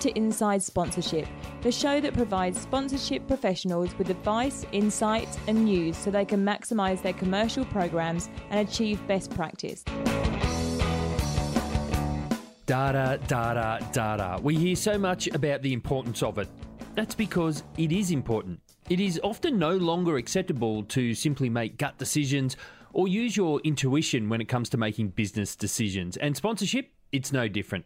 to Inside Sponsorship, the show that provides sponsorship professionals with advice, insights, and news so they can maximise their commercial programs and achieve best practice. Data, data, data. We hear so much about the importance of it. That's because it is important. It is often no longer acceptable to simply make gut decisions or use your intuition when it comes to making business decisions. And sponsorship, it's no different.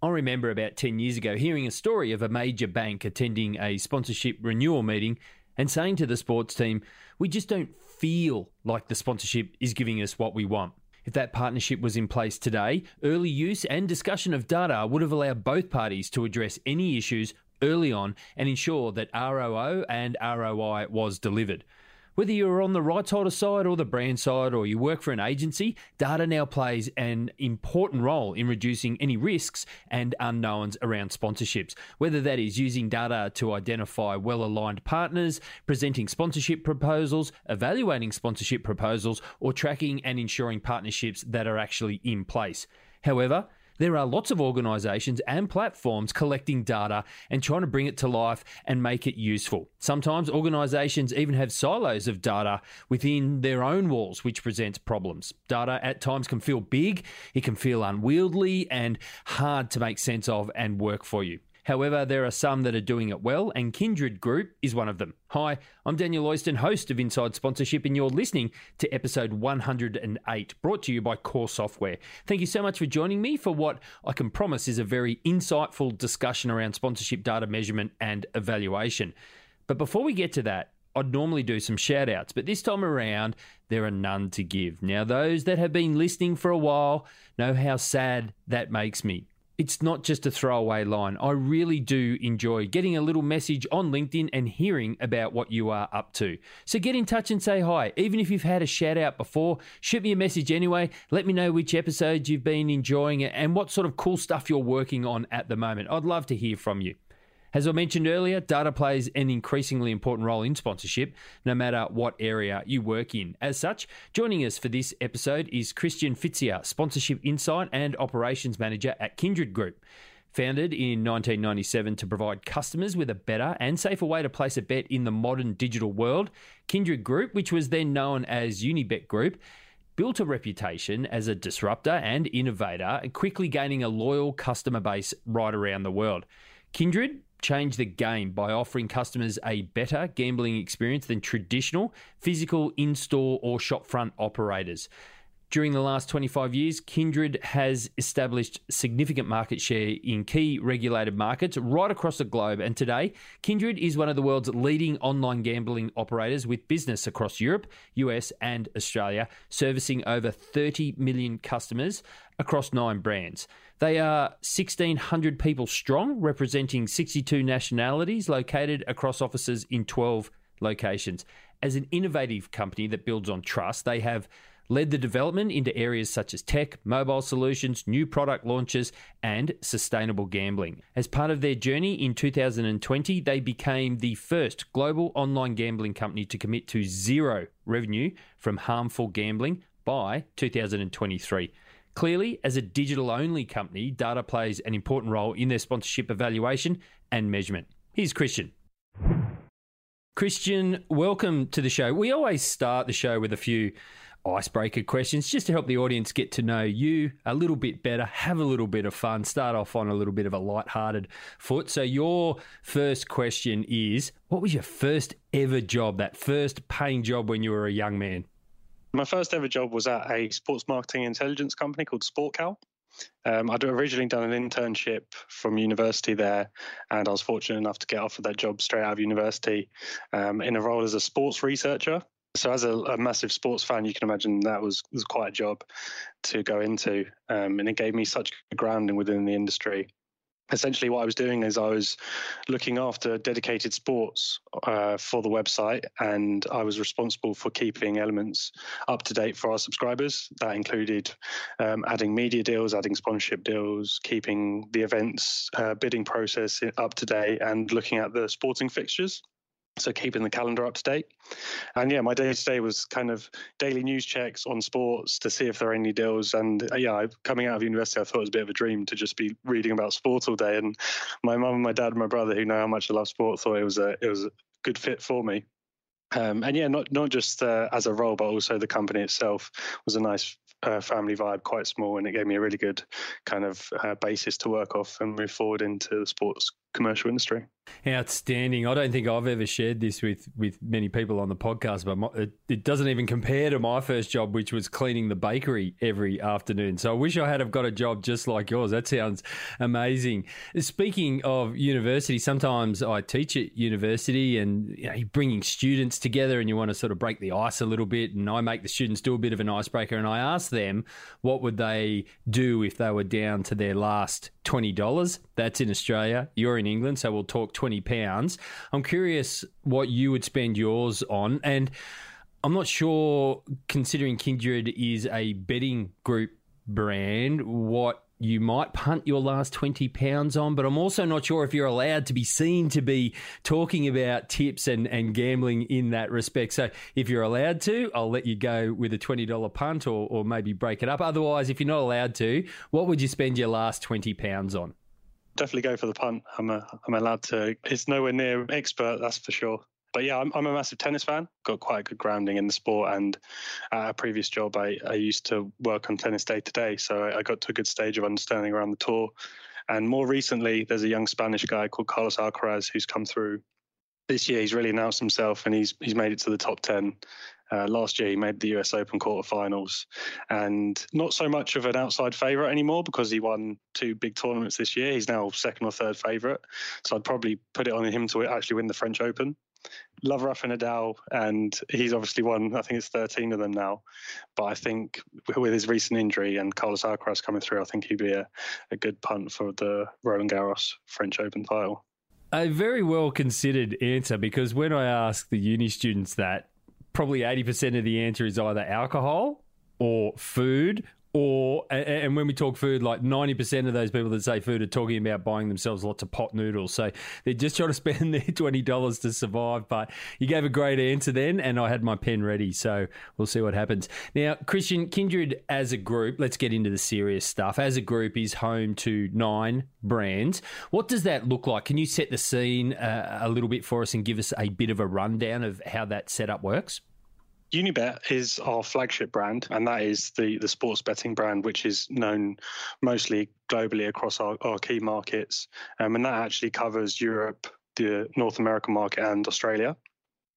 I remember about 10 years ago hearing a story of a major bank attending a sponsorship renewal meeting and saying to the sports team, We just don't feel like the sponsorship is giving us what we want. If that partnership was in place today, early use and discussion of data would have allowed both parties to address any issues early on and ensure that ROO and ROI was delivered. Whether you're on the right side of side or the brand side or you work for an agency, data now plays an important role in reducing any risks and unknowns around sponsorships. Whether that is using data to identify well aligned partners, presenting sponsorship proposals, evaluating sponsorship proposals, or tracking and ensuring partnerships that are actually in place. However, there are lots of organisations and platforms collecting data and trying to bring it to life and make it useful. Sometimes organisations even have silos of data within their own walls, which presents problems. Data at times can feel big, it can feel unwieldy and hard to make sense of and work for you. However, there are some that are doing it well, and Kindred Group is one of them. Hi, I'm Daniel Oyston, host of Inside Sponsorship, and you're listening to episode 108, brought to you by Core Software. Thank you so much for joining me for what I can promise is a very insightful discussion around sponsorship data measurement and evaluation. But before we get to that, I'd normally do some shout outs, but this time around, there are none to give. Now, those that have been listening for a while know how sad that makes me it's not just a throwaway line. I really do enjoy getting a little message on LinkedIn and hearing about what you are up to. So get in touch and say hi. Even if you've had a shout out before, shoot me a message anyway. Let me know which episodes you've been enjoying and what sort of cool stuff you're working on at the moment. I'd love to hear from you. As I mentioned earlier, data plays an increasingly important role in sponsorship, no matter what area you work in. As such, joining us for this episode is Christian Fitzia, Sponsorship Insight and Operations Manager at Kindred Group. Founded in 1997 to provide customers with a better and safer way to place a bet in the modern digital world, Kindred Group, which was then known as Unibet Group, built a reputation as a disruptor and innovator, quickly gaining a loyal customer base right around the world. Kindred change the game by offering customers a better gambling experience than traditional physical in store or shopfront operators. During the last 25 years, Kindred has established significant market share in key regulated markets right across the globe. And today, Kindred is one of the world's leading online gambling operators with business across Europe, US, and Australia, servicing over 30 million customers across nine brands. They are 1,600 people strong, representing 62 nationalities located across offices in 12 locations. As an innovative company that builds on trust, they have led the development into areas such as tech, mobile solutions, new product launches, and sustainable gambling. As part of their journey in 2020, they became the first global online gambling company to commit to zero revenue from harmful gambling by 2023. Clearly, as a digital only company, data plays an important role in their sponsorship evaluation and measurement. Here's Christian. Christian, welcome to the show. We always start the show with a few icebreaker questions just to help the audience get to know you a little bit better, have a little bit of fun, start off on a little bit of a light-hearted foot. So your first question is, what was your first ever job, that first paying job when you were a young man? My first ever job was at a sports marketing intelligence company called SportCal. Um, I'd originally done an internship from university there, and I was fortunate enough to get offered that job straight out of university um, in a role as a sports researcher. So, as a, a, massive sports fan, you can imagine that was, was quite a job to go into, um, and it gave me such a grounding within the industry essentially what I was doing is I was looking after dedicated sports uh, for the website, and I was responsible for keeping elements up to date for our subscribers. That included um, adding media deals, adding sponsorship deals, keeping the events uh, bidding process up to date, and looking at the sporting fixtures. So keeping the calendar up to date. And yeah, my day to day was kind of daily news checks on sports to see if there are any deals. And uh, yeah, coming out of university, I thought it was a bit of a dream to just be reading about sports all day. And my mum and my dad and my brother, who know how much I love sport, thought it was a it was a good fit for me. Um, and yeah, not not just uh, as a role, but also the company itself was a nice uh, family vibe, quite small, and it gave me a really good kind of uh, basis to work off and move forward into the sports commercial industry. Outstanding. I don't think I've ever shared this with, with many people on the podcast, but my, it, it, doesn't even compare to my first job, which was cleaning the bakery every afternoon. So I wish I had have got a job just like yours. That sounds amazing. Speaking of university, sometimes I teach at university and you know, you're bringing students together and you want to sort of break the ice a little bit. And I make the students do a bit of an icebreaker and I ask them what would they do if they were down to their last $20. That's in Australia. You're in England, so we'll talk 20 pounds. I'm curious what you would spend yours on. And I'm not sure, considering Kindred is a betting group brand, what you might punt your last 20 pounds on, but I'm also not sure if you're allowed to be seen to be talking about tips and, and gambling in that respect. So if you're allowed to, I'll let you go with a $20 punt or, or maybe break it up. Otherwise, if you're not allowed to, what would you spend your last 20 pounds on? Definitely go for the punt. I'm a, I'm allowed to. It's nowhere near expert, that's for sure but yeah, I'm, I'm, a massive tennis fan. Got quite a good grounding in the sport, and at a previous job, I, I used to work on tennis day to day, so I, got to a good stage of understanding around the tour. And more recently, there's a young Spanish guy called Carlos Alcaraz who's come through this year. He's really announced himself, and he's he's made it to the top ten. Uh, last year, he made the US Open quarterfinals, and not so much of an outside favourite anymore because he won two big tournaments this year. He's now second or third favourite, so I'd probably put it on him to actually win the French Open love Rafa Nadal, and he's obviously won. I think it's 13 of them now. But I think with his recent injury and Carlos Alcaraz coming through, I think he'd be a, a good punt for the Roland Garros French Open title. A very well considered answer because when I ask the uni students that, probably 80% of the answer is either alcohol or food or and when we talk food, like ninety percent of those people that say food are talking about buying themselves lots of pot noodles. So they're just trying to spend their twenty dollars to survive. But you gave a great answer then, and I had my pen ready. So we'll see what happens. Now, Christian Kindred as a group, let's get into the serious stuff. As a group, is home to nine brands. What does that look like? Can you set the scene uh, a little bit for us and give us a bit of a rundown of how that setup works? Unibet is our flagship brand, and that is the, the sports betting brand, which is known mostly globally across our, our key markets. Um, and that actually covers Europe, the North American market, and Australia.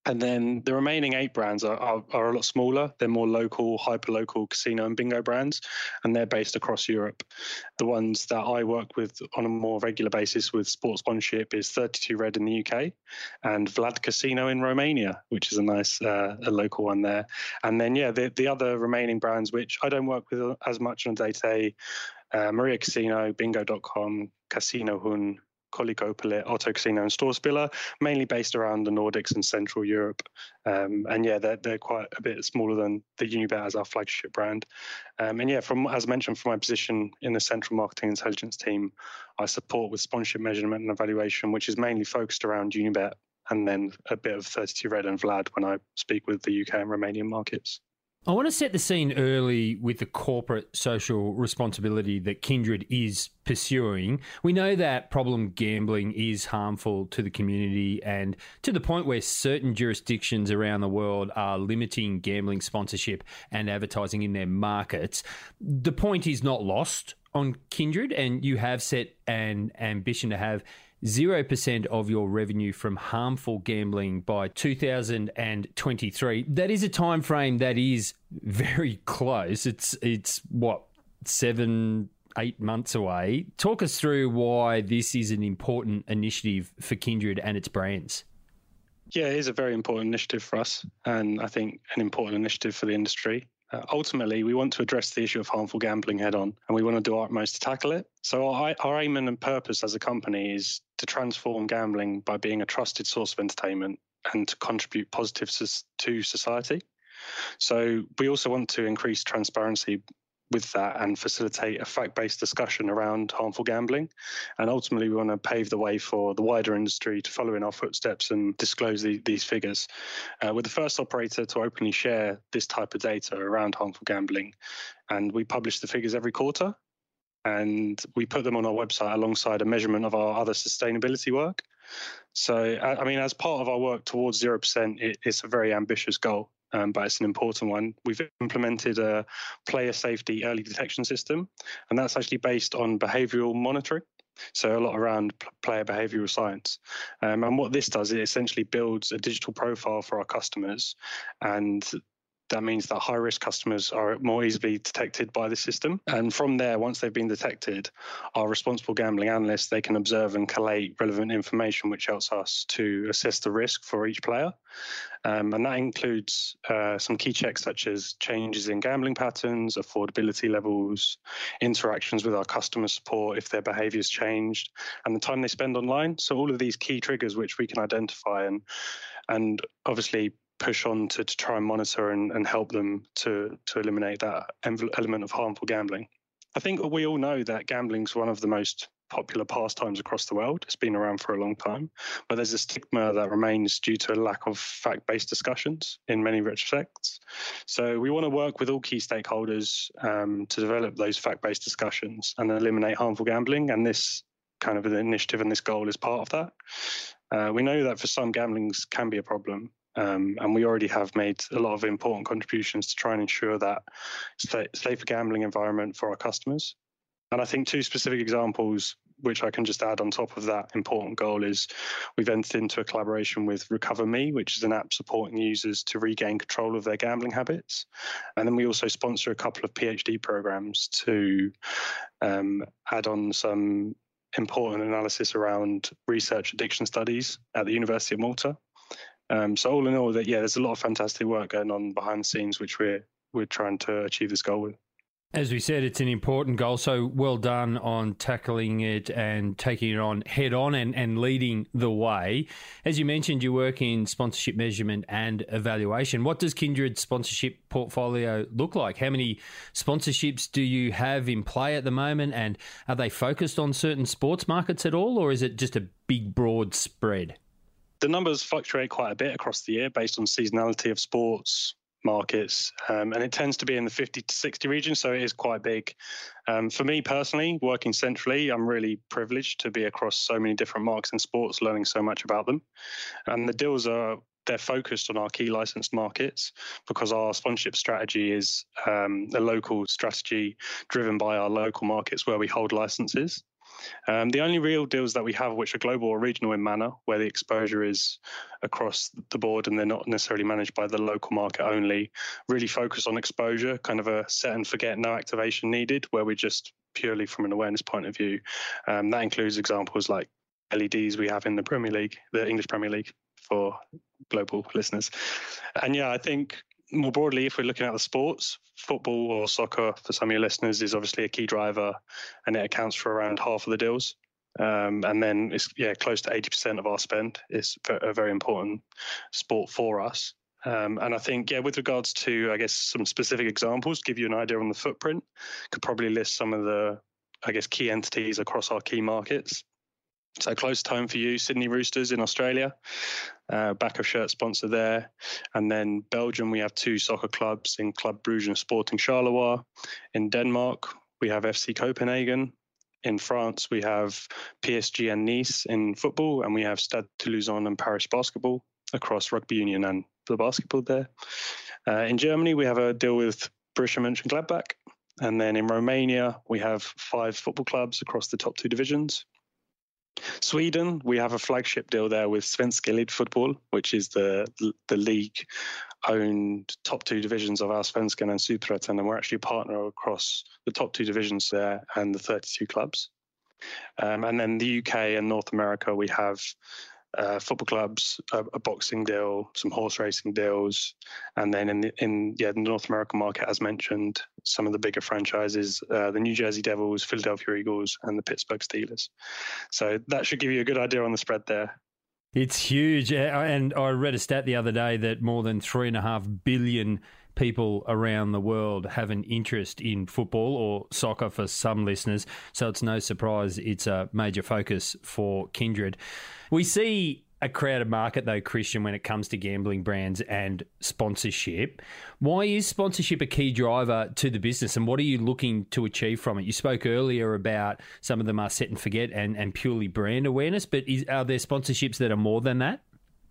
And then the remaining eight brands are, are, are, a lot smaller. They're more local, hyper local casino and bingo brands, and they're based across Europe. The ones that I work with on a more regular basis with sports sponsorship is 32 Red in the UK and Vlad Casino in Romania, which is a nice uh, a local one there. And then, yeah, the, the other remaining brands, which I don't work with as much on a day to day, Maria Casino, Bingo.com, Casinohuone, Kolikkopelit, Otto Casino, and Storspiller, mainly based around the Nordics and Central Europe. Um, and yeah, they're, they're quite a bit smaller than the Unibet as our flagship brand. Um, and yeah, from as mentioned, from my position in the central marketing intelligence team, I support with sponsorship measurement and evaluation, which is mainly focused around Unibet and then a bit of 32 Red and Vlad when I speak with the UK and Romanian markets. I want to set the scene early with the corporate social responsibility that Kindred is pursuing. We know that problem gambling is harmful to the community and to the point where certain jurisdictions around the world are limiting gambling sponsorship and advertising in their markets. The point is not lost on Kindred, and you have set an ambition to have 0% of your revenue from harmful gambling by 2023. That is a time frame that is very close. It's it's what 7 8 months away. Talk us through why this is an important initiative for Kindred and its brands. Yeah, it is a very important initiative for us, and I think an important initiative for the industry. Uh, ultimately, we want to address the issue of harmful gambling head on, and we want to do our utmost to tackle it. So, our, our aim and purpose as a company is to transform gambling by being a trusted source of entertainment and to contribute positive to society. So, we also want to increase transparency with that and facilitate a fact based discussion around harmful gambling. And ultimately, we want to pave the way for the wider industry to follow in our footsteps and disclose the, these figures. Uh, we're the first operator to openly share this type of data around harmful gambling. And we publish the figures every quarter and we put them on our website alongside a measurement of our other sustainability work. So, I mean, as part of our work towards 0%, it, it's a very ambitious goal um, but it's an important one. We've implemented a player safety early detection system, and that's actually based on behavioral monitoring. So, a lot around player behavioral science. Um, and what this does, it essentially builds a digital profile for our customers and that means that high risk customers are more easily detected by the system. And from there, once they've been detected, our responsible gambling analysts, they can observe and collate relevant information, which helps us to assess the risk for each player. Um, and that includes uh, some key checks such as changes in gambling patterns, affordability levels, interactions with our customer support if their behavior's changed, and the time they spend online. So all of these key triggers which we can identify and and obviously push on to, to try and monitor and, and help them to to eliminate that element of harmful gambling. I think we all know that gambling is one of the most popular pastimes across the world. It's been around for a long time, but there's a stigma that remains due to a lack of fact based discussions in many respects. So we want to work with all key stakeholders um, to develop those fact based discussions and eliminate harmful gambling. And this kind of an initiative and this goal is part of that. Uh, we know that for some, gambling can be a problem, um, and we already have made a lot of important contributions to try and ensure that safer gambling environment for our customers. And I think two specific examples, which I can just add on top of that important goal, is we've entered into a collaboration with Recover Me, which is an app supporting users to regain control of their gambling habits. And then we also sponsor a couple of PhD programs to um, add on some important analysis around research addiction studies at the University of Malta. Um, so all in all, that yeah, there's a lot of fantastic work going on behind the scenes, which we're we're trying to achieve this goal with. As we said, it's an important goal. So well done on tackling it and taking it on head on and, and leading the way. As you mentioned, you work in sponsorship measurement and evaluation. What does Kindred's sponsorship portfolio look like? How many sponsorships do you have in play at the moment? And are they focused on certain sports markets at all, or is it just a big, broad spread? The numbers fluctuate quite a bit across the year based on seasonality of sports markets, um, and it tends to be in the 50 to 60 region, so it is quite big. Um, for me personally, working centrally, I'm really privileged to be across so many different markets and sports, learning so much about them. And the deals are they're focused on our key licensed markets because our sponsorship strategy is um, a local strategy driven by our local markets where we hold licenses. Um, the only real deals that we have, which are global or regional in manner, where the exposure is across the board and they're not necessarily managed by the local market only, really focus on exposure, kind of a set and forget, no activation needed, where we just purely from an awareness point of view. Um, that includes examples like LEDs we have in the Premier League, the English Premier League for global listeners. And yeah, I think more broadly, if we're looking at the sports, football or soccer for some of your listeners is obviously a key driver, and it accounts for around half of the deals. Um, and then it's yeah close to eighty percent of our spend is a very important sport for us. Um, and I think yeah, with regards to I guess some specific examples, give you an idea on the footprint, could probably list some of the I guess key entities across our key markets. So close to home for you, Sydney Roosters in Australia, uh, back of shirt sponsor there. And then Belgium, we have two soccer clubs in Club Bruges and Sporting Charleroi. In Denmark, we have FC Copenhagen. In France, we have PSG and Nice in football, and we have Stade Toulousain and Paris basketball across rugby union and the basketball there. Uh, in Germany, we have a deal with Borussia Mönchengladbach. And then in Romania, we have five football clubs across the top two divisions. Sweden, we have a flagship deal there with Svenska Elitfotboll, which is the the league owned top two divisions of our Allsvenskan and Superettan, and we're actually partner across the top two divisions there and the 32 clubs. Um, and then the UK and North America, we have uh, football clubs, a, a, boxing deal, some horse racing deals, and then in the, in yeah the North American market, as mentioned, some of the bigger franchises, uh, the New Jersey Devils, Philadelphia Eagles, and the Pittsburgh Steelers. So that should give you a good idea on the spread there. It's huge, and I read a stat the other day that more than three and a half billion people around the world have an interest in football or soccer for some listeners, so it's no surprise it's a major focus for Kindred. We see a crowded market, though, Christian, when it comes to gambling brands and sponsorship. Why is sponsorship a key driver to the business, and what are you looking to achieve from it? You spoke earlier about some of them are set and forget and, and purely brand awareness, but is, are there sponsorships that are more than that?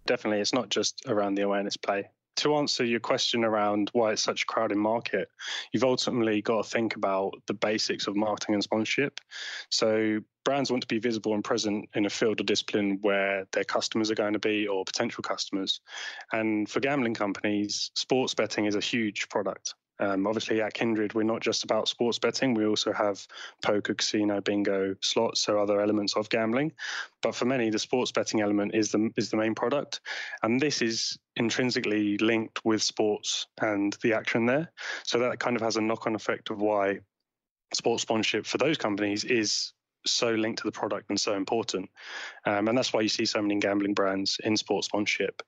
Definitely. It's not just around the awareness play to answer your question around why it's such a crowded market, you've ultimately got to think about the basics of marketing and sponsorship. So brands want to be visible and present in a field or discipline where their customers are going to be or potential customers. And for gambling companies, sports betting is a huge product. Um, obviously, at Kindred, we're not just about sports betting. We also have poker, casino, bingo, slots, so other elements of gambling. But for many, the sports betting element is the is the main product, and this is intrinsically linked with sports and the action there. So that kind of has a knock-on effect of why sports sponsorship for those companies is so linked to the product and so important. Um, and that's why you see so many gambling brands in sports sponsorship.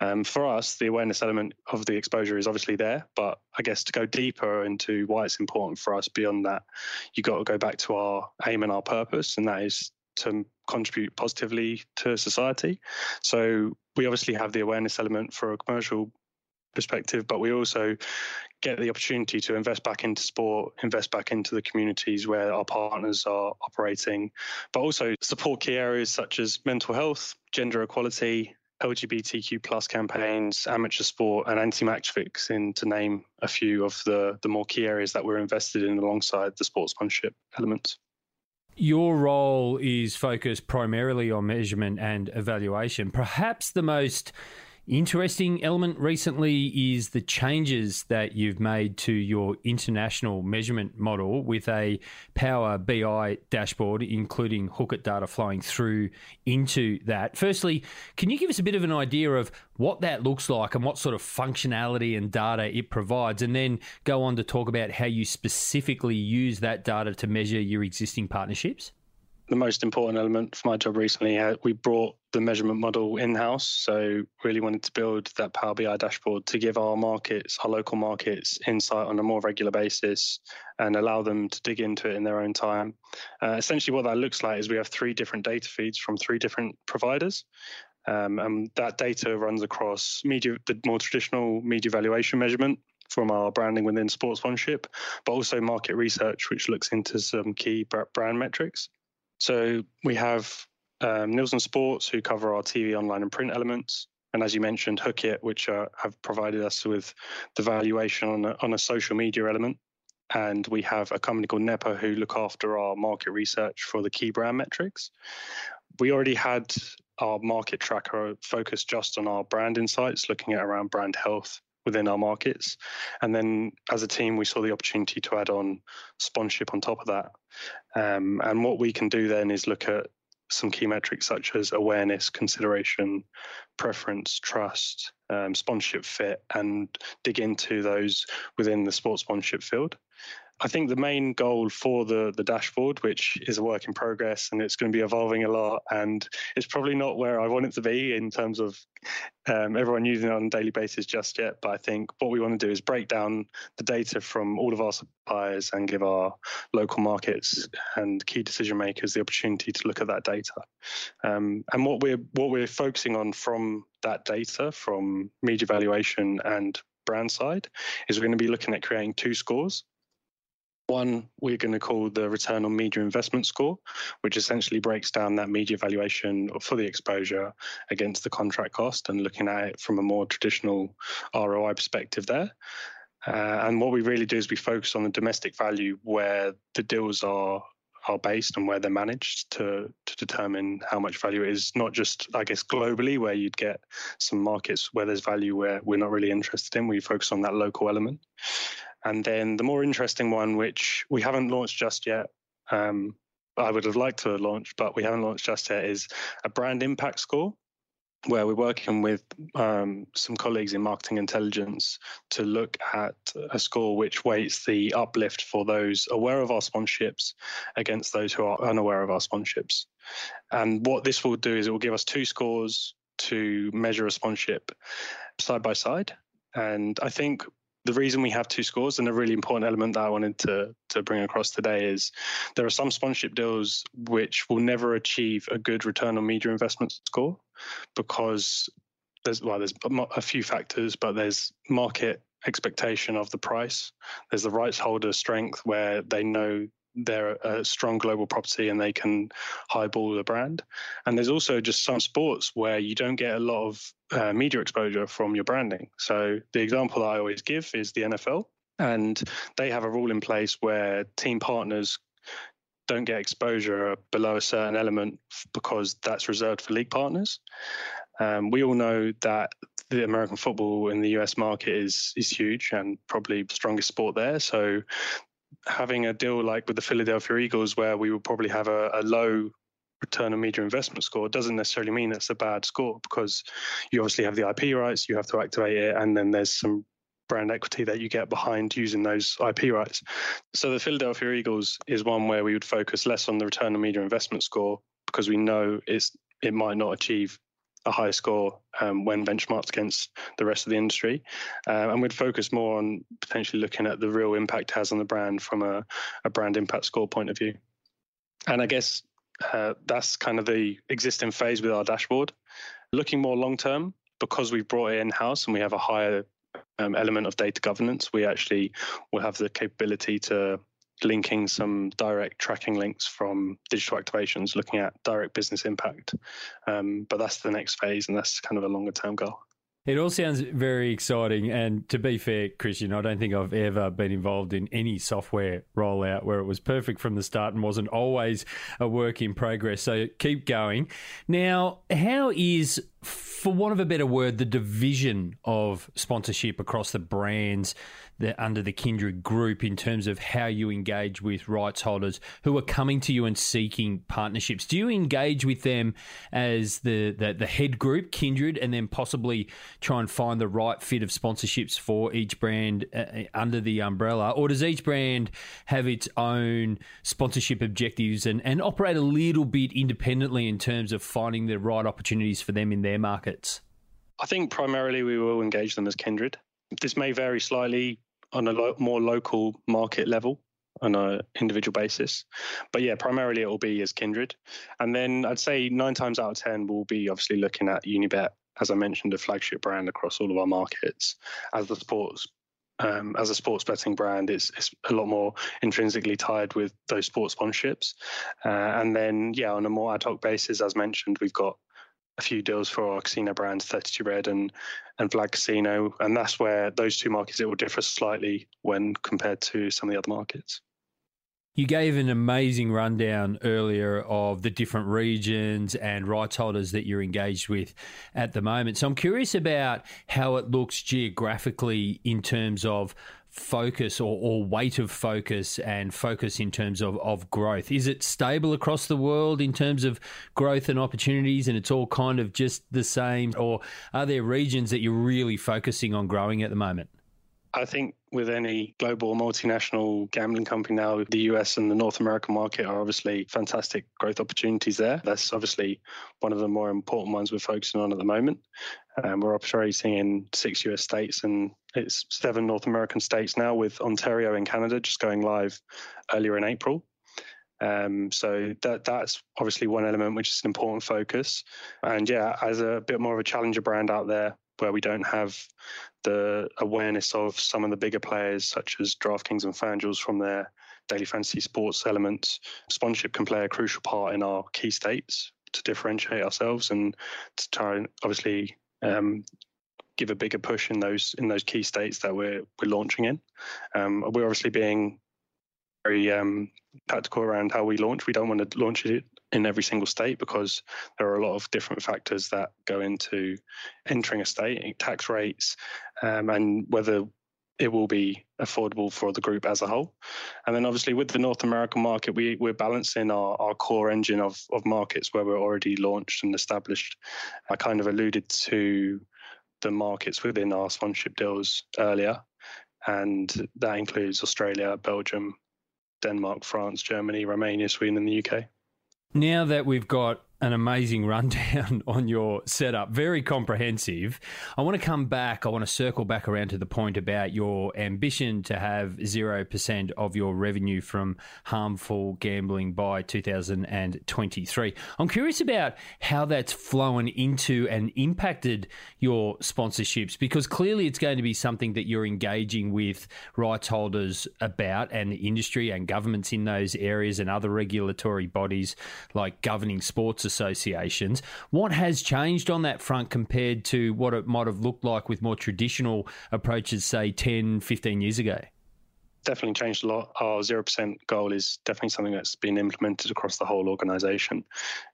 Um, for us, the awareness element of the exposure is obviously there, but I guess to go deeper into why it's important for us beyond that, you've got to go back to our aim and our purpose, and that is to contribute positively to society. So we obviously have the awareness element for a commercial perspective, but we also get the opportunity to invest back into sport, invest back into the communities where our partners are operating, but also support key areas such as mental health, gender equality, LGBTQ plus campaigns, amateur sport, and anti-match fixing, to name a few of the the more key areas that we're invested in alongside the sports sponsorship elements. Your role is focused primarily on measurement and evaluation. Perhaps the most interesting element recently is the changes that you've made to your international measurement model with a Power BI dashboard, including Hookit data flowing through into that. Firstly, can you give us a bit of an idea of what that looks like and what sort of functionality and data it provides, and then go on to talk about how you specifically use that data to measure your existing partnerships? The most important element for my job recently. Uh, we brought the measurement model in house, so really wanted to build that Power BI dashboard to give our markets, our local markets, insight on a more regular basis and allow them to dig into it in their own time. Uh, essentially, what that looks like is we have three different data feeds from three different providers. Um, and that data runs across media, the more traditional media valuation measurement, from our branding within sports sponsorship, but also market research, which looks into some key brand metrics. So we have um, Nielsen Sports, who cover our TV, online, and print elements. And as you mentioned, Hookit, which uh, have provided us with the valuation on a, on a social media element. And we have a company called Nepa who look after our market research for the key brand metrics. We already had our market tracker focused just on our brand insights, looking at around brand health within our markets. And then as a team, we saw the opportunity to add on sponsorship on top of that. Um, and what we can do then is look at some key metrics such as awareness, consideration, preference, trust, um, sponsorship fit, and dig into those within the sports sponsorship field. I think the main goal for the the dashboard, which is a work in progress and it's going to be evolving a lot, and it's probably not where I want it to be in terms of um, everyone using it on a daily basis just yet. But I think what we want to do is break down the data from all of our suppliers and give our local markets and key decision makers the opportunity to look at that data. Um, and what we're what we're focusing on from that data, from media valuation and brand side, is we're going to be looking at creating two scores. One we're going to call the return on media investment score, which essentially breaks down that media valuation for the exposure against the contract cost and looking at it from a more traditional ROI perspective there. Uh, and what we really do is we focus on the domestic value where the deals are are based and where they're managed to to determine how much value it is not just i guess globally where you'd get some markets where there's value where we're not really interested in we focus on that local element and then the more interesting one, which we haven't launched just yet, um, I would have liked to launch, but we haven't launched just yet, is a brand impact score, where we're working with um, some colleagues in marketing intelligence to look at a score which weights the uplift for those aware of our sponsorships against those who are unaware of our sponsorships. And what this will do is it will give us two scores to measure a sponsorship side by side. And I think the reason we have two scores and a really important element that I wanted to to bring across today is there are some sponsorship deals which will never achieve a good return on media investment score because there's well there's a few factors but there's market expectation of the price. There's the rights holder strength where they know they're a strong global property and they can highball the brand. And there's also just some sports where you don't get a lot of uh, media exposure from your branding. So the example I always give is the NFL, and they have a rule in place where team partners don't get exposure below a certain element because that's reserved for league partners. Um, we all know that the American football in the US market is is huge and probably the strongest sport there. So having a deal like with the Philadelphia Eagles, where we would probably have a, a low return on media investment score, doesn't necessarily mean it's a bad score because you obviously have the IP rights, you have to activate it, and then there's some brand equity that you get behind using those IP rights. So the Philadelphia Eagles is one where we would focus less on the return on media investment score because we know it's it might not achieve a high score um, when benchmarked against the rest of the industry. Uh, and we'd focus more on potentially looking at the real impact it has on the brand from a, a brand impact score point of view. And I guess uh, that's kind of the existing phase with our dashboard. Looking more long term, because we've brought it in house and we have a higher um, element of data governance, we actually will have the capability to linking some direct tracking links from digital activations, looking at direct business impact. Um, but that's the next phase, and that's kind of a longer term goal. It all sounds very exciting. And to be fair, Christian, I don't think I've ever been involved in any software rollout where it was perfect from the start and wasn't always a work in progress. So keep going. Now, how is for want of a better word, the division of sponsorship across the brands that under the Kindred group in terms of how you engage with rights holders who are coming to you and seeking partnerships. Do you engage with them as the, the, the head group, Kindred, and then possibly try and find the right fit of sponsorships for each brand uh, uh under the umbrella? Or does each brand have its own sponsorship objectives and, and operate a little bit independently in terms of finding the right opportunities for them in their markets? I think primarily we will engage them as kindred. This may vary slightly on a lo- more local market level on an individual basis. But yeah, primarily it will be as kindred. And then I'd say nine times out of 10, we'll be obviously looking at Unibet, as I mentioned, a flagship brand across all of our markets. As the sports um, as a sports betting brand, it's, it's a lot more intrinsically tied with those sports sponsorships. Uh, and then, yeah, on a more ad hoc basis, as mentioned, we've got a few deals for our casino brands, 32 Red and and Vlad Casino, and that's where those two markets it will differ slightly when compared to some of the other markets. You gave an amazing rundown earlier of the different regions and rights holders that you're engaged with at the moment. So I'm curious about how it looks geographically in terms of focus or, or weight of focus and focus in terms of, of growth? Is it stable across the world in terms of growth and opportunities and it's all kind of just the same? Or are there regions that you're really focusing on growing at the moment? I think with any global multinational gambling company now, the US and the North American market are obviously fantastic growth opportunities there. That's obviously one of the more important ones we're focusing on at the moment. Um, we're operating in six US states and it's seven North American states now, with Ontario in Canada just going live earlier in April. Um, so that that's obviously one element which is an important focus. And yeah, as a bit more of a challenger brand out there, where we don't have the awareness of some of the bigger players such as DraftKings and FanDuel from their daily fantasy sports elements. Sponsorship can play a crucial part in our key states to differentiate ourselves and to try and obviously um, give a bigger push in those in those key states that we're we're launching in. Um, we're obviously being very um, tactical around how we launch. We don't want to launch it in every single state because there are a lot of different factors that go into entering a state, tax rates, um, and whether it will be affordable for the group as a whole. And then obviously with the North American market, we, we're balancing our, our core engine of, of markets where we're already launched and established. I kind of alluded to the markets within our sponsorship deals earlier, and that includes Australia, Belgium, Denmark, France, Germany, Romania, Sweden, and the UK. Now that we've got an amazing rundown on your setup, very comprehensive. I want to come back, I want to circle back around to the point about your ambition to have 0% of your revenue from harmful gambling by 2023. I'm curious about how that's flown into and impacted your sponsorships because clearly it's going to be something that you're engaging with rights holders about and the industry and governments in those areas and other regulatory bodies like governing sports associations. What has changed on that front compared to what it might have looked like with more traditional approaches, say 10, 15 years ago? definitely changed a lot. Our 0% goal is definitely something that's been implemented across the whole organization.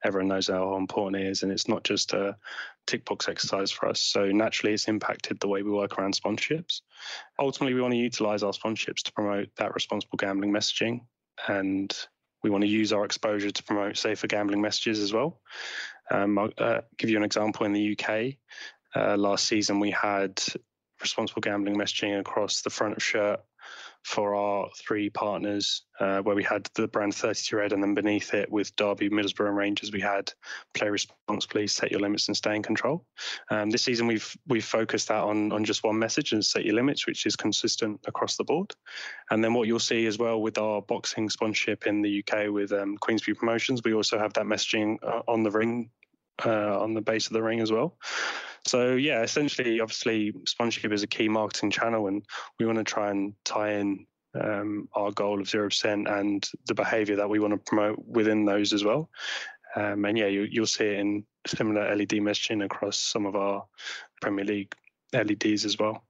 Everyone knows how important it is, and it's not just a tick box exercise for us. So naturally, it's impacted the way we work around sponsorships. Ultimately, we want to utilize our sponsorships to promote that responsible gambling messaging, and we want to use our exposure to promote safer gambling messages as well. Um, I'll uh, give you an example in the UK. Uh, last season, we had responsible gambling messaging across the front of shirt for our three partners, uh, where we had the brand 32 Red, and then beneath it with Derby, Middlesbrough, and Rangers, we had play responsibly, set your limits, and stay in control. Um, this season, we've we've focused that on on just one message and set your limits, which is consistent across the board. And then what you'll see as well with our boxing sponsorship in the UK with um, Queensberry Promotions, we also have that messaging uh, on the ring, uh, on the base of the ring as well. So yeah, essentially, obviously, sponsorship is a key marketing channel, and we want to try and tie in um, our goal of zero percent and the behaviour that we want to promote within those as well. Um, and yeah, you, will see it in similar LED messaging across some of our Premier League LEDs as well.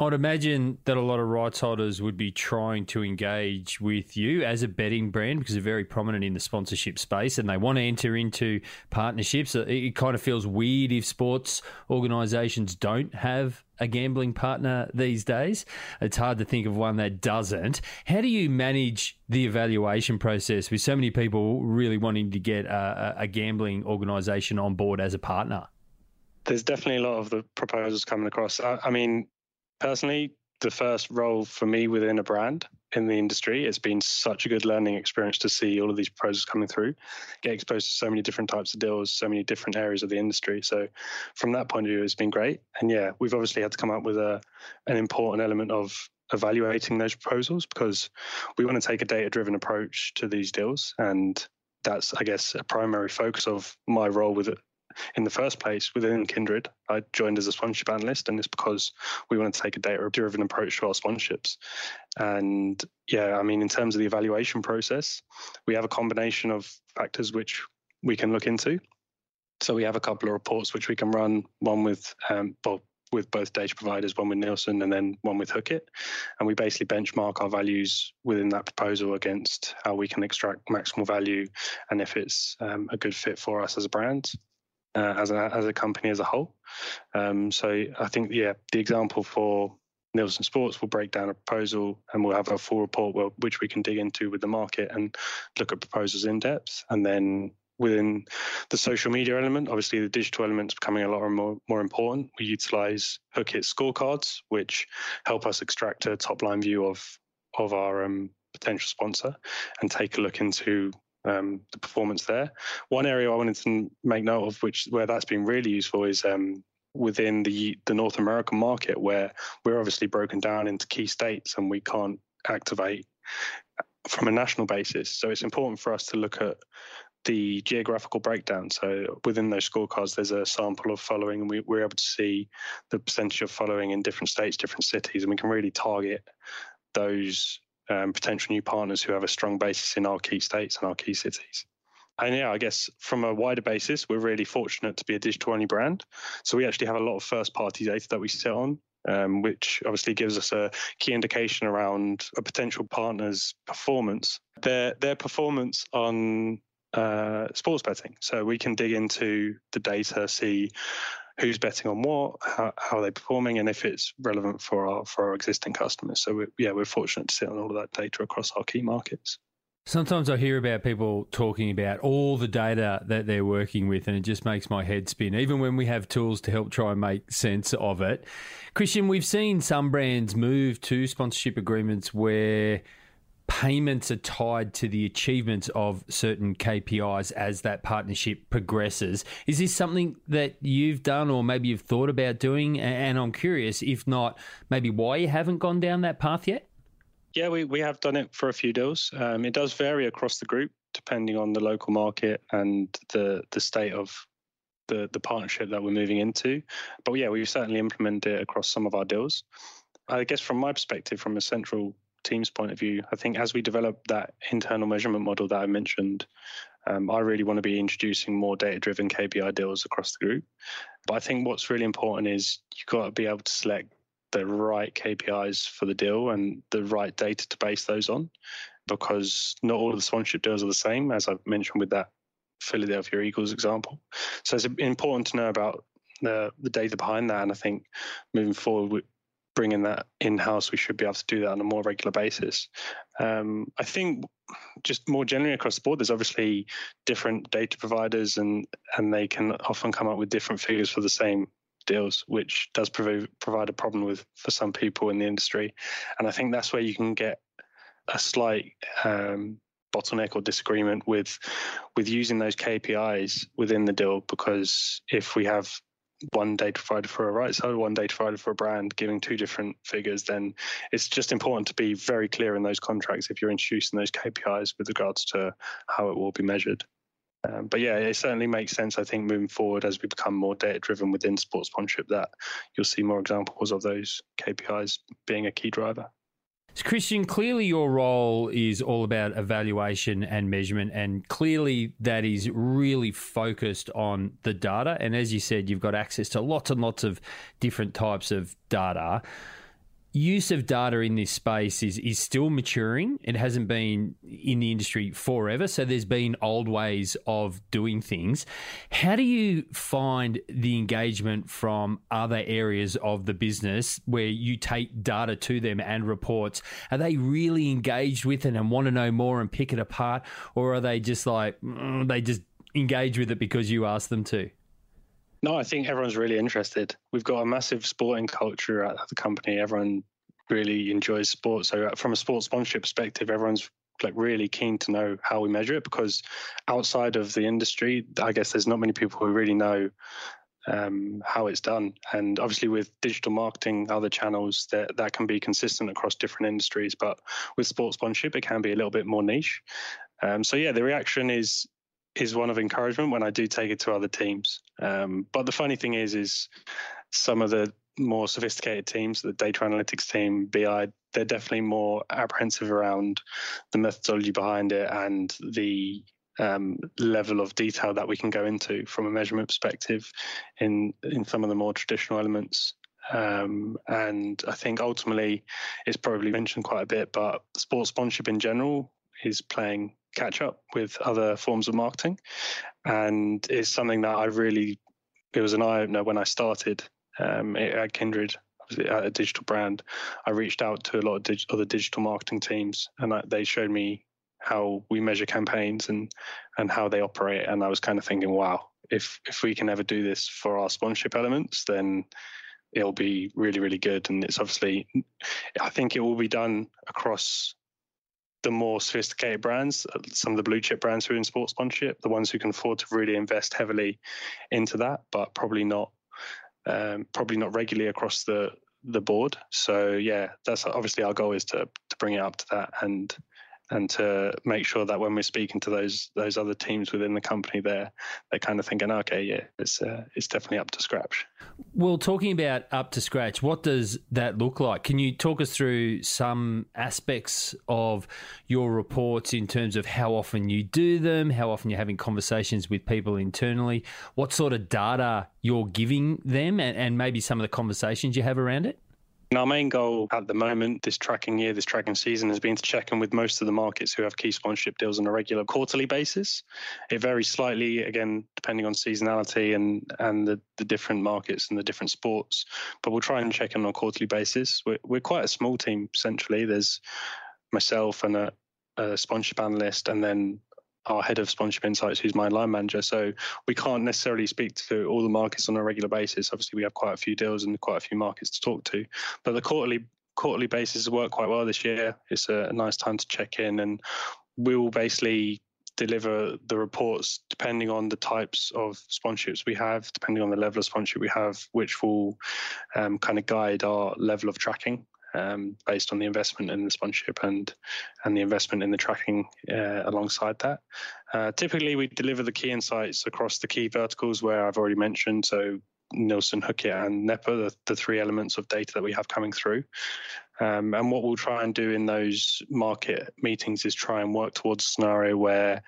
I'd imagine that a lot of rights holders would be trying to engage with you as a betting brand because they're very prominent in the sponsorship space and they want to enter into partnerships. It kind of feels weird if sports organisations don't have a gambling partner these days. It's hard to think of one that doesn't. How do you manage the evaluation process with so many people really wanting to get a, a gambling organisation on board as a partner? There's definitely a lot of the proposals coming across. I, I mean, personally, the first role for me within a brand in the industry, it's been such a good learning experience to see all of these proposals coming through, get exposed to so many different types of deals, so many different areas of the industry. So from that point of view, it's been great. And yeah, we've obviously had to come up with a an important element of evaluating those proposals because we want to take a data driven approach to these deals and that's i guess a primary focus of my role with in the first place within Kindred. I joined as a sponsorship analyst, and it's because we wanted to take a data driven approach to our sponsorships. And yeah, I mean, in terms of the evaluation process, we have a combination of factors which we can look into. So we have a couple of reports which we can run, one with um, well, with both data providers, one with Nielsen and then one with Hookit. And we basically benchmark our values within that proposal against how we can extract maximal value and if it's um, a good fit for us as a brand uh, as a as a company as a whole. Um, so I think yeah, the example for Nielsen Sports will break down a proposal and we'll have a full report which we can dig into with the market and look at proposals in depth. And then within the social media element, obviously the digital element is becoming a lot more, more important. We utilize Hookit scorecards, which help us extract a top line view of of our um, potential sponsor and take a look into um, the performance there. One area I wanted to make note of, which where that's been really useful, is um, within the the North American market, where we're obviously broken down into key states and we can't activate from a national basis. So it's important for us to look at the geographical breakdown. So within those scorecards, there's a sample of following, and we, we're able to see the percentage of following in different states, different cities, and we can really target those um, potential new partners who have a strong basis in our key states and our key cities. And yeah, I guess from a wider basis, we're really fortunate to be a digital only brand. So we actually have a lot of first party data that we sit on, um, which obviously gives us a key indication around a potential partner's performance. Their their performance on uh, sports betting. So we can dig into the data, see who's betting on what, how, how are they performing, and if it's relevant for our for our existing customers. So we're, yeah, we're fortunate to sit on all of that data across our key markets. Sometimes I hear about people talking about all the data that they're working with, and it just makes my head spin, even when we have tools to help try and make sense of it. Christian, we've seen some brands move to sponsorship agreements where payments are tied to the achievements of certain KPIs as that partnership progresses. Is this something that you've done or maybe you've thought about doing? And I'm curious, if not, maybe why you haven't gone down that path yet? Yeah, we, we have done it for a few deals. Um, it does vary across the group depending on the local market and the the state of the the partnership that we're moving into. But yeah, we've certainly implemented it across some of our deals. I guess from my perspective, from a central team's point of view, I think as we develop that internal measurement model that I mentioned, um, I really want to be introducing more data-driven KPI deals across the group. But I think what's really important is you've got to be able to select the right KPIs for the deal and the right data to base those on, because not all of the sponsorship deals are the same, as I've mentioned with that Philadelphia Eagles example. So it's important to know about the the data behind that, and I think moving forward, bringing that in house, we should be able to do that on a more regular basis. Um, I think just more generally across the board, there's obviously different data providers, and and they can often come up with different figures for the same deals, which does provide provide a problem with for some people in the industry. And I think that's where you can get a slight um, bottleneck or disagreement with with using those KPIs within the deal because if we have one data provider for a right side, one data provider for a brand, giving two different figures, then it's just important to be very clear in those contracts if you're introducing those KPIs with regards to how it will be measured. Um, but yeah, it certainly makes sense. I think moving forward as we become more data driven within sports sponsorship, that you'll see more examples of those KPIs being a key driver. Christian, clearly your role is all about evaluation and measurement, and clearly that is really focused on the data. And as you said, you've got access to lots and lots of different types of data use of data in this space is is still maturing. It hasn't been in the industry forever, so there's been old ways of doing things. How do you find the engagement from other areas of the business where you take data to them and reports? Are they really engaged with it and want to know more and pick it apart, or are they just like mm, they just engage with it because you ask them to? No, I think everyone's really interested. We've got a massive sporting culture at the company. Everyone really enjoys sports. So, uh, from a sports sponsorship perspective, everyone's like really keen to know how we measure it because outside of the industry, I guess there's not many people who really know um, how it's done. And obviously, with digital marketing, other channels that that can be consistent across different industries. But with sports sponsorship, it can be a little bit more niche. Um, so yeah, the reaction is is one of encouragement when I do take it to other teams. Um, but the funny thing is, is some of the more sophisticated teams, the data analytics team, BI, they're definitely more apprehensive around the methodology behind it and the um, level of detail that we can go into from a measurement perspective in in some of the more traditional elements. Um, and I think ultimately it's probably mentioned quite a bit, but sports sponsorship in general is playing catch up with other forms of marketing. And it's something that I really, it was an eye opener when I started um, at Kindred, at a digital brand. I reached out to a lot of dig- other digital marketing teams and I, they showed me how we measure campaigns and, and how they operate. And I was kind of thinking, wow, if, if we can ever do this for our sponsorship elements, then it'll be really, really good. And it's obviously, I think it will be done across the more sophisticated brands, uh, some of the blue chip brands who are in sports sponsorship, the ones who can afford to really invest heavily into that, but probably not um, probably not regularly across the the board. So yeah, that's obviously our goal is to to bring it up to that and and to make sure that when we're speaking to those those other teams within the company, they're they're kind of thinking, okay, yeah, it's uh, it's definitely up to scratch. Well, talking about up to scratch, what does that look like? Can you talk us through some aspects of your reports in terms of how often you do them, how often you're having conversations with people internally, what sort of data you're giving them, and, and maybe some of the conversations you have around it? Our main goal at the moment, this tracking year, this tracking season, has been to check in with most of the markets who have key sponsorship deals on a regular quarterly basis. It varies slightly, again, depending on seasonality and and the, the different markets and the different sports. But we'll try and check in on a quarterly basis. We're, we're quite a small team, centrally. There's myself and a, a sponsorship analyst, and then our head of sponsorship insights, who's my line manager. So we can't necessarily speak to all the markets on a regular basis. Obviously, we have quite a few deals and quite a few markets to talk to. But the quarterly quarterly basis has worked quite well this year. It's a nice time to check in, and we'll basically deliver the reports depending on the types of sponsorships we have, depending on the level of sponsorship we have, which will um, kind of guide our level of tracking um, based on the investment in the sponsorship and and the investment in the tracking uh, alongside that. Uh, typically, we deliver the key insights across the key verticals where I've already mentioned. So Nielsen, Hookit, and NEPA, the, the three elements of data that we have coming through. Um, and what we'll try and do in those market meetings is try and work towards a scenario where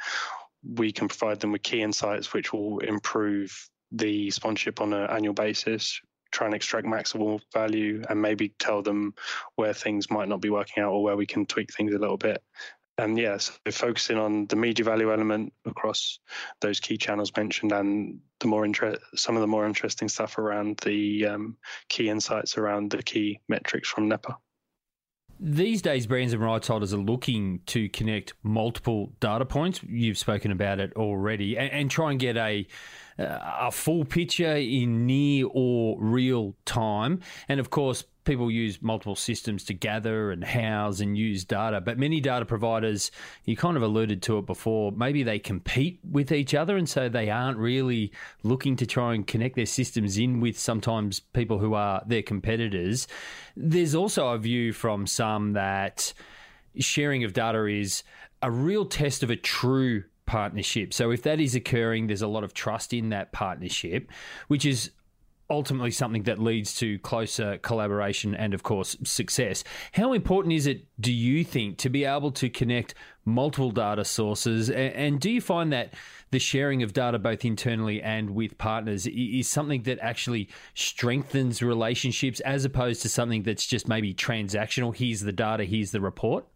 we can provide them with key insights which will improve the sponsorship on an annual basis, try and extract maximal value, and maybe tell them where things might not be working out or where we can tweak things a little bit. And yes, yeah, so focusing on the media value element across those key channels mentioned, and the more some of the more interesting stuff around the um, key insights around the key metrics from NEPA. These days, brands and rights holders are looking to connect multiple data points. You've spoken about it already, and, and try and get a uh, a full picture in near or real time. And of course, people use multiple systems to gather and house and use data. But many data providers, you kind of alluded to it before, maybe they compete with each other. And so they aren't really looking to try and connect their systems in with sometimes people who are their competitors. There's also a view from some that sharing of data is a real test of a true partnership. So if that is occurring, there's a lot of trust in that partnership, which is ultimately something that leads to closer collaboration and, of course, success. How important is it, do you think, to be able to connect multiple data sources? And do you find that the sharing of data, both internally and with partners, is something that actually strengthens relationships as opposed to something that's just maybe transactional? Here's the data, here's the report?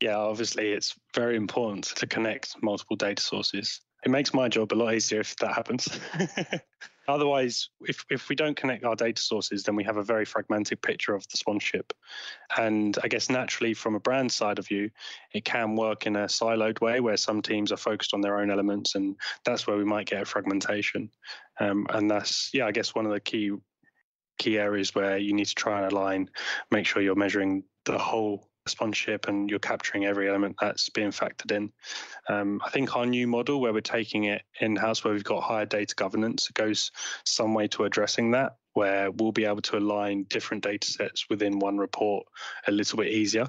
yeah, obviously it's very important to connect multiple data sources. It makes my job a lot easier if that happens. Otherwise, if, if we don't connect our data sources, then we have a very fragmented picture of the sponsorship. And I guess naturally, from a brand side of view, it can work in a siloed way where some teams are focused on their own elements, and that's where we might get a fragmentation. Um, and that's, yeah, I guess one of the key key areas where you need to try and align, make sure you're measuring the whole sponsorship and you're capturing every element that's being factored in. Um, I think our new model, where we're taking it in house, where we've got higher data governance, goes some way to addressing that, where we'll be able to align different data sets within one report a little bit easier.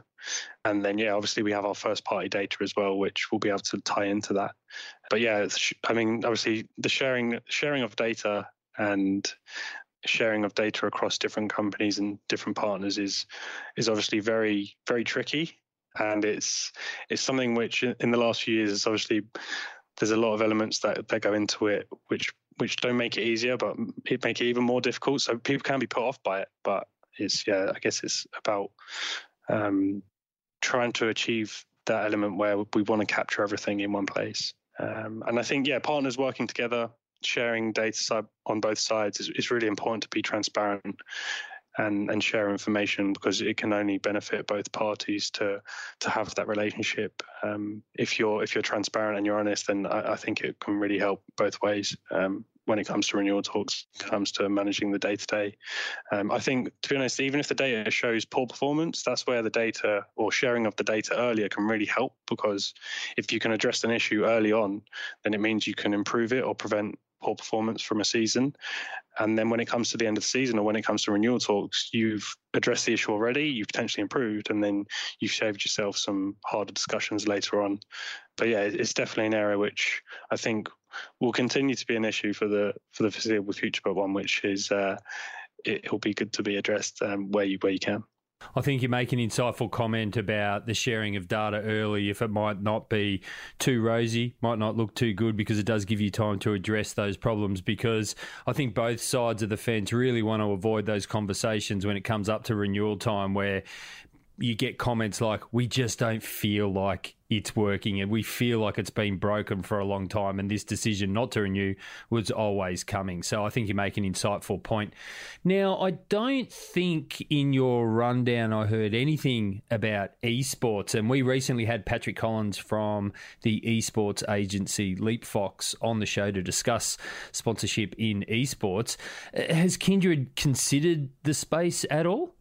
And then, yeah, obviously we have our first party data as well, which we'll be able to tie into that. But yeah, I mean, obviously the sharing sharing of data and sharing of data across different companies and different partners is is obviously very very tricky. And it's it's something which in the last few years is obviously there's a lot of elements that, that go into it which which don't make it easier but it make it even more difficult. So people can be put off by it but it's yeah i guess it's about um, trying to achieve that element where we want to capture everything in one place. Um, and i think yeah partners working together sharing data on both sides is, is really important to be transparent and and share information because it can only benefit both parties to to have that relationship. Um, if you're if you're transparent and you're honest, then I, I think it can really help both ways. Um, when it comes to renewal talks, comes to managing the day to day. I think, to be honest, even if the data shows poor performance, that's where the data or sharing of the data earlier can really help because if you can address an issue early on, then it means you can improve it or prevent poor performance from a season. And then when it comes to the end of the season or when it comes to renewal talks, you've addressed the issue already, you've potentially improved, and then you've saved yourself some harder discussions later on. But yeah, it's definitely an area which I think will continue to be an issue for the for the foreseeable future, but one which is uh, it, will be good to be addressed um, where you where you can. I think you make an insightful comment about the sharing of data early if it might not be too rosy, might not look too good because it does give you time to address those problems. Because I think both sides of the fence really want to avoid those conversations when it comes up to renewal time where you get comments like, we just don't feel like it's working and we feel like it's been broken for a long time and this decision not to renew was always coming. So I think you make an insightful point. Now, I don't think in your rundown I heard anything about esports and we recently had Patrick Collins from the esports agency LeapFox on the show to discuss sponsorship in esports. Has Kindred considered the space at all?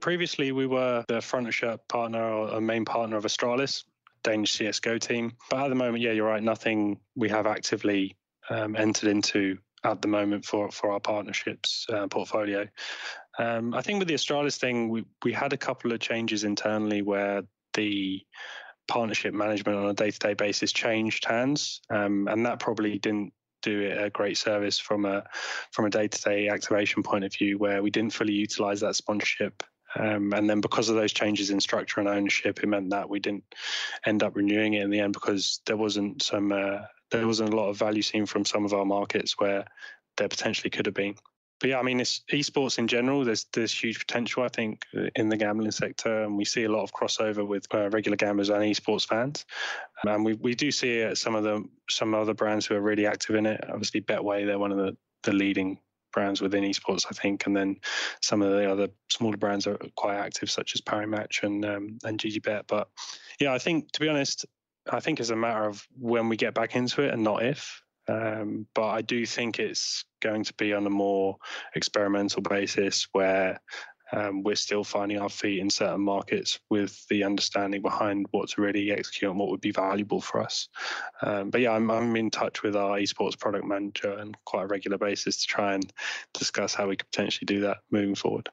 Previously, we were the front of shirt partner or a main partner of Astralis, Danish CSGO team. But at the moment, yeah, you're right. Nothing we have actively um, entered into at the moment for for our partnerships uh, portfolio. Um, I think with the Astralis thing, we we had a couple of changes internally where the partnership management on a day to day basis changed hands, um, and that probably didn't do it a great service from a from a day to day activation point of view, where we didn't fully utilize that sponsorship um, and then because of those changes in structure and ownership, it meant that we didn't end up renewing it in the end because there wasn't some uh, there wasn't a lot of value seen from some of our markets where there potentially could have been. But yeah, I mean, it's esports in general. There's there's huge potential, I think, in the gambling sector, and we see a lot of crossover with uh, regular gamblers and esports fans. And we, we do see some of the some other brands who are really active in it. Obviously, Betway, they're one of the the leading brands within esports, I think, and then some of the other smaller brands are quite active, such as Parimatch and um, and GGBet. But yeah, I think to be honest, I think it's a matter of when we get back into it and not if. Um, but I do think it's going to be on a more experimental basis where um, we're still finding our feet in certain markets with the understanding behind what to really execute and what would be valuable for us. Um, but yeah, I'm, I'm in touch with our esports product manager on quite a regular basis to try and discuss how we could potentially do that moving forward.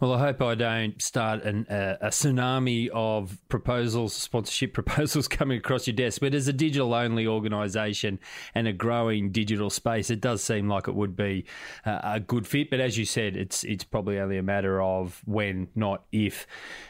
Well, I hope I don't start an, uh, a tsunami of proposals, sponsorship proposals coming across your desk. But as a digital only organisation and a growing digital space, it does seem like it would be uh, a good fit. But as you said, it's it's probably only a matter of when, not if.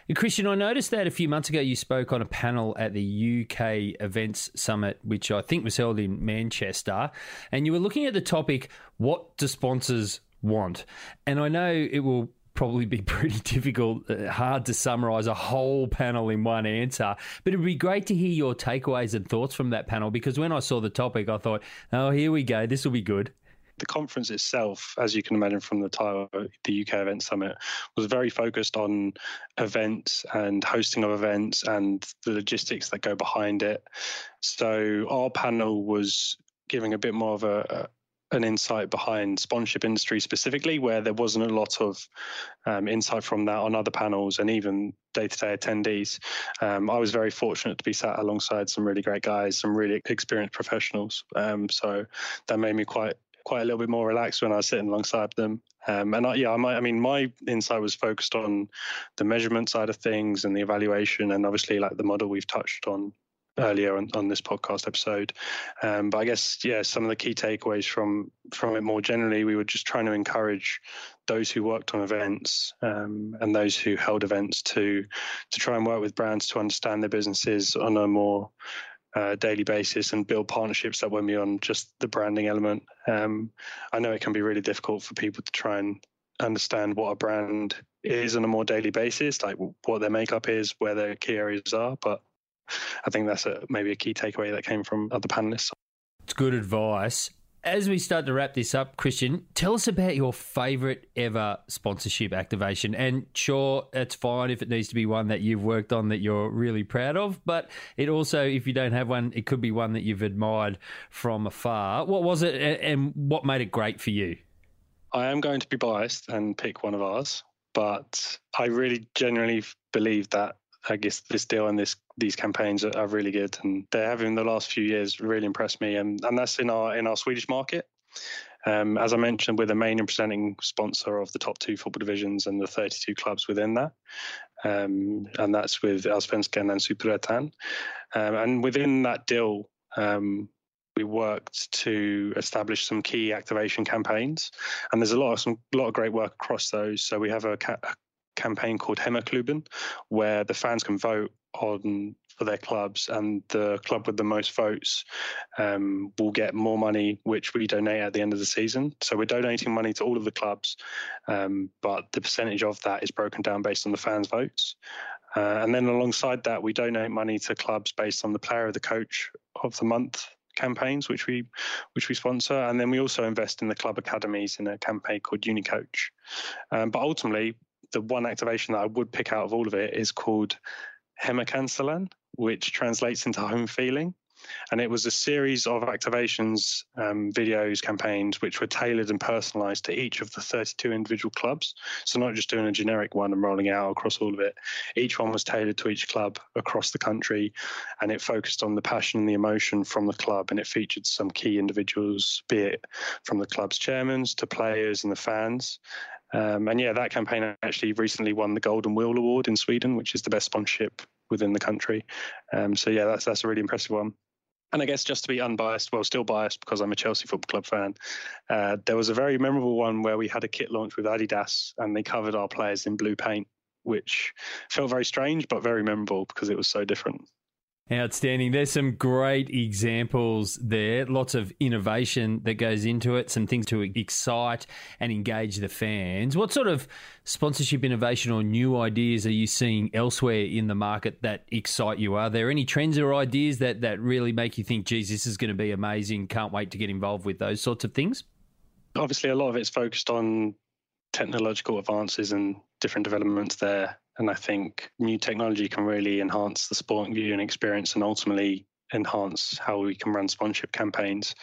And Christian, I noticed that a few months ago you spoke on a panel at the UK Events Summit, which I think was held in Manchester, and you were looking at the topic: what do sponsors want? And I know it will probably be pretty difficult, uh, hard to summarize a whole panel in one answer. But it'd be great to hear your takeaways and thoughts from that panel because when I saw the topic, I thought, oh, here we go. This will be good. The conference itself, as you can imagine from the title, the UK Event Summit, was very focused on events and hosting of events and the logistics that go behind it. So our panel was giving a bit more of a, an insight behind sponsorship industry specifically, where there wasn't a lot of um, insight from that on other panels and even day-to-day attendees. Um, I was very fortunate to be sat alongside some really great guys, some really experienced professionals. Um, so that made me quite quite a little bit more relaxed when I was sitting alongside them. Um, and I, yeah, I, might, I mean, my insight was focused on the measurement side of things and the evaluation, and obviously like the model we've touched on earlier on, on this podcast episode. Um, but I guess yeah, some of the key takeaways from from it more generally, we were just trying to encourage those who worked on events um, and those who held events to to try and work with brands to understand their businesses on a more uh, daily basis and build partnerships that went beyond just the branding element. Um, I know it can be really difficult for people to try and understand what a brand is on a more daily basis, like what their makeup is, where their key areas are, but I think that's a, maybe a key takeaway that came from other panelists. It's good advice. As we start to wrap this up, Christian, tell us about your favourite ever sponsorship activation. And sure, it's fine if it needs to be one that you've worked on that you're really proud of, but it also, if you don't have one, it could be one that you've admired from afar. What was it and what made it great for you? I am going to be biased and pick one of ours, but I really genuinely believe that I guess this deal and this these campaigns are, are, really good, and they have in the last few years really impressed me, and and that's in our in our Swedish market. Um, as I mentioned, we're the main and presenting sponsor of the top two football divisions and the 32 clubs within that. Um, and that's with Allsvenskan and Superettan. Um, and within that deal, um, we worked to establish some key activation campaigns, and there's a lot of some lot of great work across those. So we have a, ca- a campaign called Hemmakluben, where the fans can vote on for their clubs, and the club with the most votes um, will get more money, which we donate at the end of the season. So we're donating money to all of the clubs, um, but the percentage of that is broken down based on the fans' votes. Uh, and then alongside that, we donate money to clubs based on the player of the coach of the month campaigns which we which we sponsor and then we also invest in the club academies in a campaign called unicoach um, but ultimately the one activation that I would pick out of all of it is called Hemmakänslan, which translates into home feeling. and it was a series of activations, um, videos, campaigns which were tailored and personalised to each of the 32 individual clubs. So not just doing a generic one and rolling out across all of it. Each one was tailored to each club across the country, and it focused on the passion and the emotion from the club, and it featured some key individuals, be it from the club's chairmen to players and the fans. Um, and yeah, that campaign actually recently won the Golden Wheel Award in Sweden, which is the best sponsorship within the country. Um, so yeah, that's that's a really impressive one. And I guess just to be unbiased, well, still biased because I'm a Chelsea Football Club fan, uh, there was a very memorable one where we had a kit launch with Adidas and they covered our players in blue paint, which felt very strange but very memorable because it was so different. Outstanding. There's some great examples there. Lots of innovation that goes into it, some things to excite and engage the fans. What sort of sponsorship innovation or new ideas are you seeing elsewhere in the market that excite you? Are there any trends or ideas that, that really make you think, geez, this is going to be amazing? Can't wait to get involved with those sorts of things? Obviously, a lot of it's focused on technological advances and different developments there. And I think new technology can really enhance the sporting viewing experience and ultimately enhance how we can run sponsorship campaigns.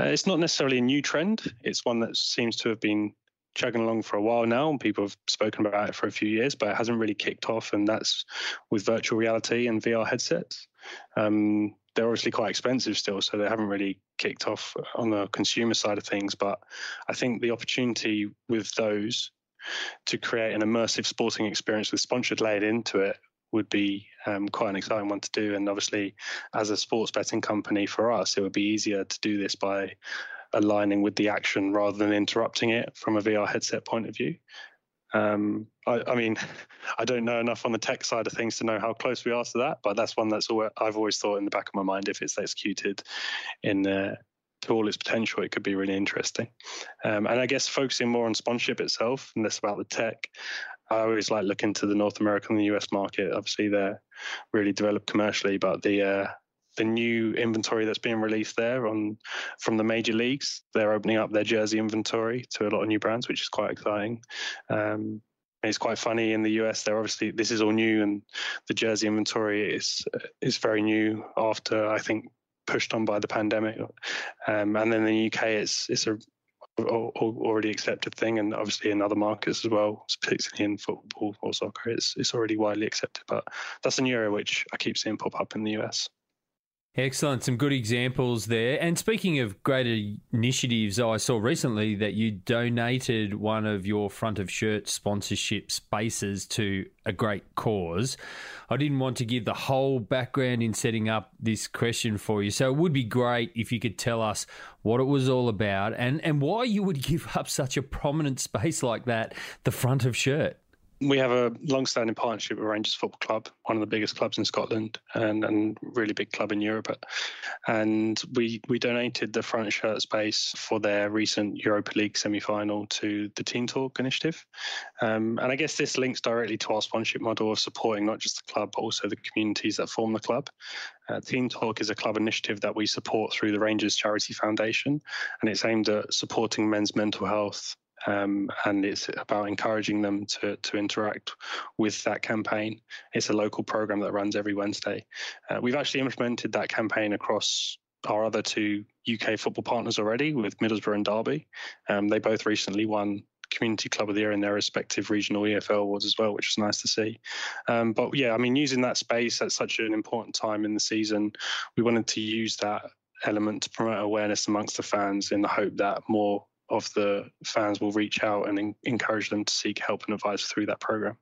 Uh, it's not necessarily a new trend, it's one that seems to have been chugging along for a while now, and people have spoken about it for a few years, but it hasn't really kicked off, and that's with virtual reality and VR headsets. Um, they're obviously quite expensive still, so they haven't really kicked off on the consumer side of things. But I think the opportunity with those to create an immersive sporting experience with sponsored laid into it would be um, quite an exciting one to do. And obviously, as a sports betting company for us, it would be easier to do this by aligning with the action rather than interrupting it from a VR headset point of view. Um, I, I, mean, I don't know enough on the tech side of things to know how close we are to that, but that's one that's all I've always thought in the back of my mind if it's executed in uh, to all its potential, it could be really interesting. Um, and I guess focusing more on sponsorship itself and less about the tech. I always like looking to the North American and the US market. Obviously, they're really developed commercially, but the uh, the new inventory that's being released there on from the major leagues, they're opening up their jersey inventory to a lot of new brands, which is quite exciting. Um, it's quite funny in the US. They're obviously this is all new, and the jersey inventory is is very new after I think pushed on by the pandemic. Um, and then in the UK, it's it's a already accepted thing, and obviously in other markets as well, particularly in football or soccer, it's it's already widely accepted. But that's a new area which I keep seeing pop up in the US. Excellent. Some good examples there. And speaking of great initiatives, I saw recently that you donated one of your front of shirt sponsorship spaces to a great cause. I didn't want to give the whole background in setting up this question for you. So it would be great if you could tell us what it was all about and, and why you would give up such a prominent space like that, the front of shirt. We have a long-standing partnership with Rangers Football Club, one of the biggest clubs in Scotland and and really big club in Europe. And we we donated the front shirt space for their recent Europa League semi-final to the Team Talk initiative. Um, and I guess this links directly to our sponsorship model of supporting not just the club but also the communities that form the club. Uh, Team Talk is a club initiative that we support through the Rangers Charity Foundation, and it's aimed at supporting men's mental health um, and it's about encouraging them to to interact with that campaign. It's a local program that runs every Wednesday. Uh, we've actually implemented that campaign across our other two UK football partners already with Middlesbrough and Derby. Um, they both recently won Community Club of the Year in their respective regional EFL awards as well, which was nice to see. Um, but yeah, I mean, using that space at such an important time in the season, we wanted to use that element to promote awareness amongst the fans in the hope that more of the fans will reach out and encourage them to seek help and advice through that program.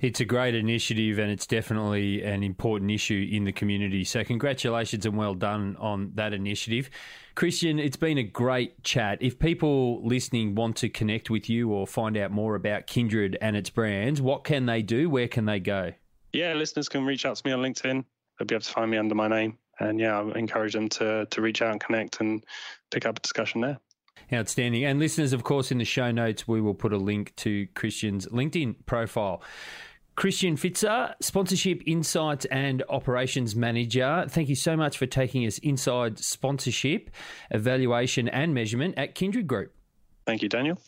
It's a great initiative and it's definitely an important issue in the community. So, congratulations and well done on that initiative. Christian, it's been a great chat. If people listening want to connect with you or find out more about Kindred and its brands, what can they do? Where can they go? Yeah, listeners can reach out to me on LinkedIn. They'll be able to find me under my name. And yeah, I encourage them to, to reach out and connect and pick up a discussion there. Outstanding. And listeners, of course, in the show notes, we will put a link to Christian's LinkedIn profile. Christian Fizia, Sponsorship Insights and Operations Manager. Thank you so much for taking us inside sponsorship, evaluation, and measurement at Kindred Group. Thank you, Daniel.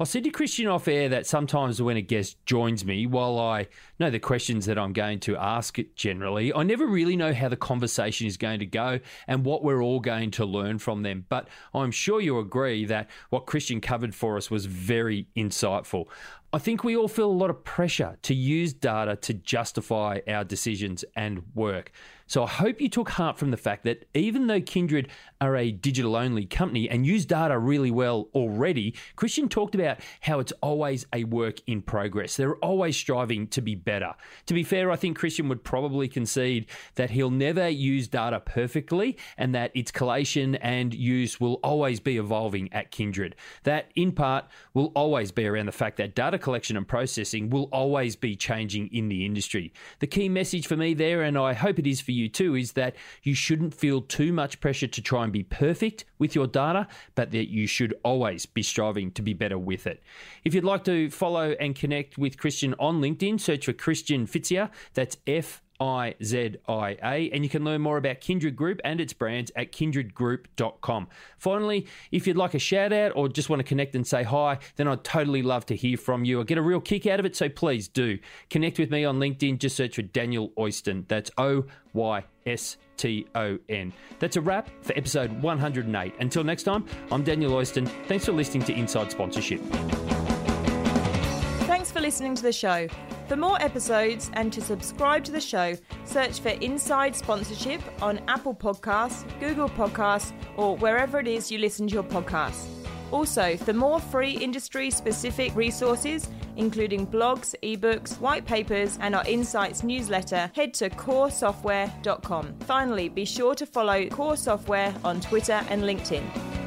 I said to Christian off air that sometimes when a guest joins me, while I know the questions that I'm going to ask it generally, I never really know how the conversation is going to go and what we're all going to learn from them. But I'm sure you agree that what Christian covered for us was very insightful. I think we all feel a lot of pressure to use data to justify our decisions and work. So I hope you took heart from the fact that even though Kindred are a digital only company and use data really well already, Christian talked about how it's always a work in progress. They're always striving to be better. To be fair, I think Christian would probably concede that he'll never use data perfectly and that its collation and use will always be evolving at Kindred. That, in part, will always be around the fact that data collection and processing will always be changing in the industry. The key message for me there, and I hope it is for you too, is that you shouldn't feel too much pressure to try and be perfect with your data, but that you should always be striving to be better with it. If you'd like to follow and connect with Christian on LinkedIn, search for Christian Fizia. That's F I Z I A, and you can learn more about Kindred Group and its brands at kindredgroup.com. Finally, if you'd like a shout out or just want to connect and say hi, then I'd totally love to hear from you. I get a real kick out of it, so please do connect with me on LinkedIn. Just search for Daniel Oyston. That's O Y S T O N. That's a wrap for episode 108. Until next time, I'm Daniel Oyston. Thanks for listening to Inside Sponsorship. Listening to the show. For more episodes and to subscribe to the show, search for Inside Sponsorship on Apple Podcasts, Google Podcasts, or wherever it is you listen to your podcasts. Also, for more free industry specific resources, including blogs, ebooks, white papers, and our Insights newsletter, head to coresoftware.com. Finally, be sure to follow Core Software on Twitter and LinkedIn.